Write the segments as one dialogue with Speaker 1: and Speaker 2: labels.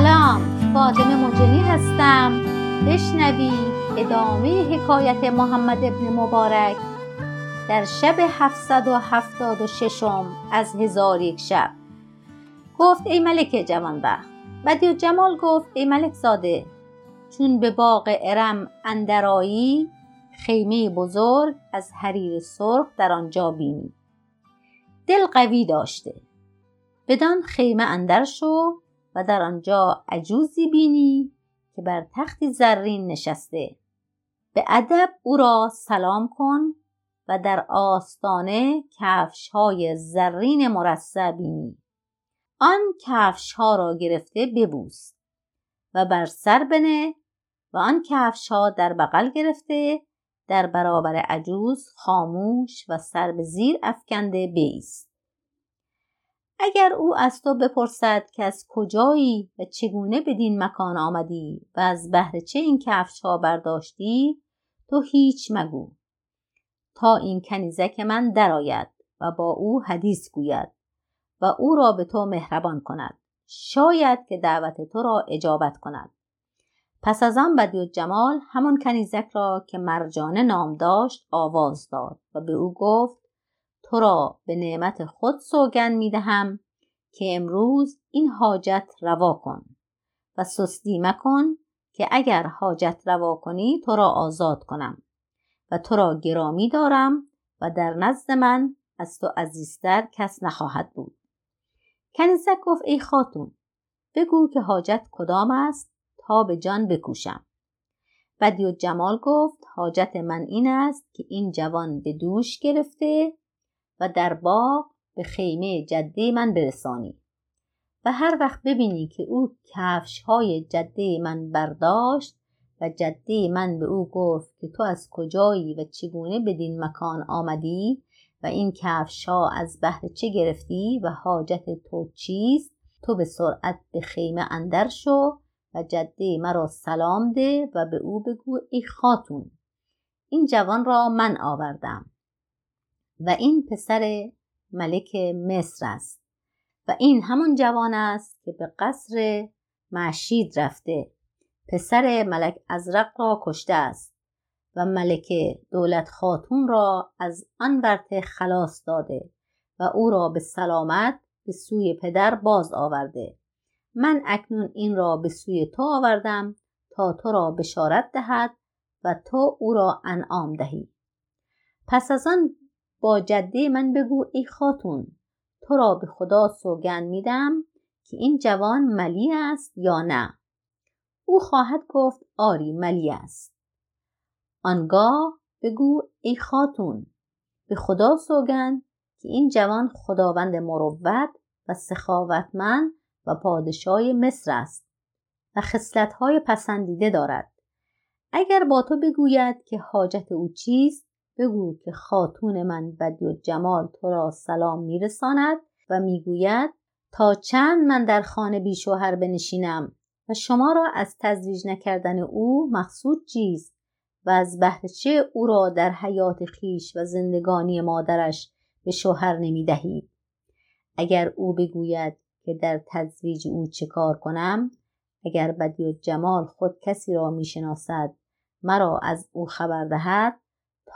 Speaker 1: سلام. فاطمه مجنی هستم. بشنوید ادامه حکایت محمد ابن مبارک در شب 776 از هزار یک شب. گفت ای ملک جوانبخت. بدی جمال گفت ای ملک زاده چون به باغ ارم اندرایی خیمه بزرگ از حریر سرخ در آنجا بینی. دل قوی داشته. بدان خیمه اندر شو و در آنجا عجوزی بینی که بر تختی زرین نشسته. به ادب او را سلام کن و در آستانه کفش های زرین مرصع بینی. آن کفش ها را گرفته ببوس و بر سر بنه و آن کفش ها در بغل گرفته در برابر عجوز خاموش و سر به زیر افکنده بیست. اگر او از تو بپرسد که از کجایی و چگونه بدین مکان آمدی و از بهر چه این کفش ها برداشتی تو هیچ مگو. تا این کنیزک من درآید و با او حدیث گوید و او را به تو مهربان کند. شاید که دعوت تو را اجابت کند. پس از آن بدی و جمال همان کنیزک را که مرجانه نام داشت آواز داد و به او گفت تو را به نعمت خود سوگند می دهم که امروز این حاجت روا کن و سستی مکن که اگر حاجت روا کنی تو را آزاد کنم و تو را گرامی دارم و در نزد من از تو عزیزتر کس نخواهد بود. کنیزک گفت ای خاتون بگو که حاجت کدام است تا به جان بکوشم. بدی و جمال گفت حاجت من این است که این جوان به دوش گرفته و در باغ به خیمه جده من برسانی. و هر وقت ببینی که او کفش های جده من برداشت و جده من به او گفت که تو از کجایی و چگونه بدین مکان آمدی و این کفش ها از بهر چه گرفتی و حاجت تو چیست تو به سرعت به خیمه اندر شو و جده مرا سلام ده و به او بگو ای خاتون. این جوان را من آوردم. و این پسر ملک مصر است. و این همان جوان است که به قصر معشید رفته. پسر ملک ازرق را کشته است و ملکه دولت خاتون را از آن ورته خلاص داده و او را به سلامت به سوی پدر باز آورده. من اکنون این را به سوی تو آوردم تا تو را بشارت دهد و تو او را انعام دهی. پس از آن با جده من بگو ای خاتون تو را به خدا سوگند میدم که این جوان ملی است یا نه؟ او خواهد گفت آری ملی است. آنگاه بگو ای خاتون به خدا سوگند که این جوان خداوند مروت و سخاوتمند و پادشاه مصر است و خصلت‌های پسندیده دارد. اگر با تو بگوید که حاجت او چیست بگو که خاتون من بدی و جمال تو را سلام میرساند و می‌گوید تا چند من در خانه بی شوهر بنشینم و شما را از تزویج نکردن او مقصود چیست و از بهر چه او را در حیات خیش و زندگانی مادرش به شوهر نمی دهید. اگر او بگوید که در تزویج او چه کار کنم اگر بدی و جمال خود کسی را می شناسد مرا از او خبر دهد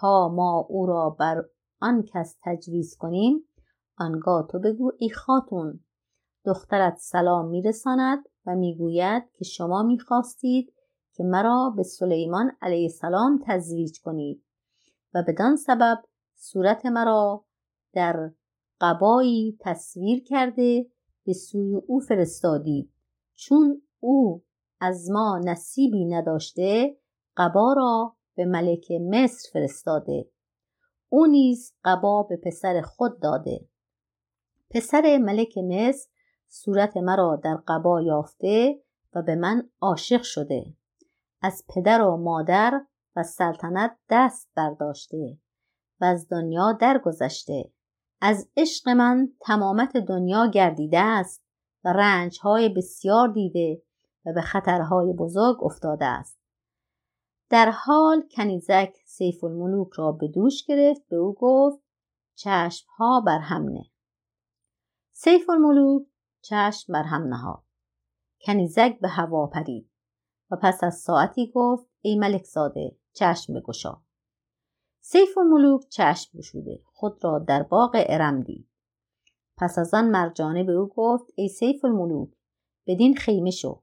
Speaker 1: تا ما او را بر آن کس تجویز کنیم آنگاه تو بگو ای خاتون. دخترت سلام میرساند و می‌گوید که شما می‌خواستید که مرا به سلیمان علیه السلام تزویج کنید و بدان سبب صورت مرا در قبایی تصویر کرده به سوی او فرستادید. چون او از ما نصیبی نداشته قبا را به ملک مصر فرستاده. او نیز قبا به پسر خود داده. پسر ملک مصر صورت مرا در قبا یافته و به من عاشق شده. از پدر و مادر و سلطنت دست برداشته و از دنیا درگذشته. از عشق من تمامت دنیا گردیده است و رنجهای بسیار دیده و به خطرهای بزرگ افتاده است. در حال کنیزک سیف الملوک را به دوش گرفت به او گفت چشمها بر هم نه. سیف الملوک چشم بر هم نهاد. کنیزک به هوا پرید و پس از ساعتی گفت ای ملک زاده چشم بگشا. سیف الملوک چشم گشوده خود را در باغ ارم دید. پس از آن مرجانه به او گفت ای سیف الملوک بدین خیمه شو.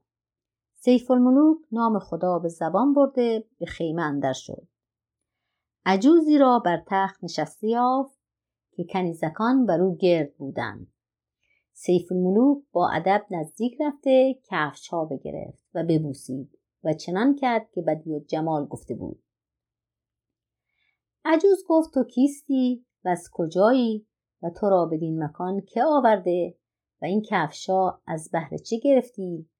Speaker 1: سیف الملوک نام خدا به زبان برده به خیمه اندر شد. عجوزی را بر تخت نشسته یافت که کنیزکان بر او گرد بودند. سیف الملوک با ادب نزدیک رفته کفش ها بگرفت و ببوسید و چنان کرد که بدی و جمال گفته بود. عجوز گفت تو کیستی؟ و از کجایی؟ و تو را بدین مکان که آورده؟ و این کفشا از بهر چه گرفتی؟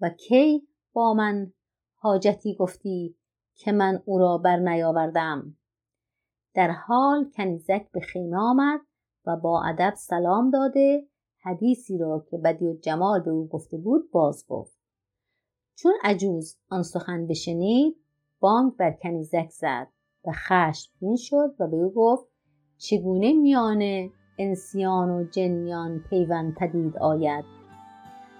Speaker 1: و کی با من حاجتی گفتی که من او را بر نیاوردم؟ در حال کنیزک به خیمه آمد و با ادب سلام داده حدیثی را که بدی و جمال به او گفته بود باز گفت. چون عجوز آن سخن بشنید بانگ بر کنیزک زد و خشمگین شد و به او گفت چگونه میان انسیان و جنیان پیوند پدید آید؟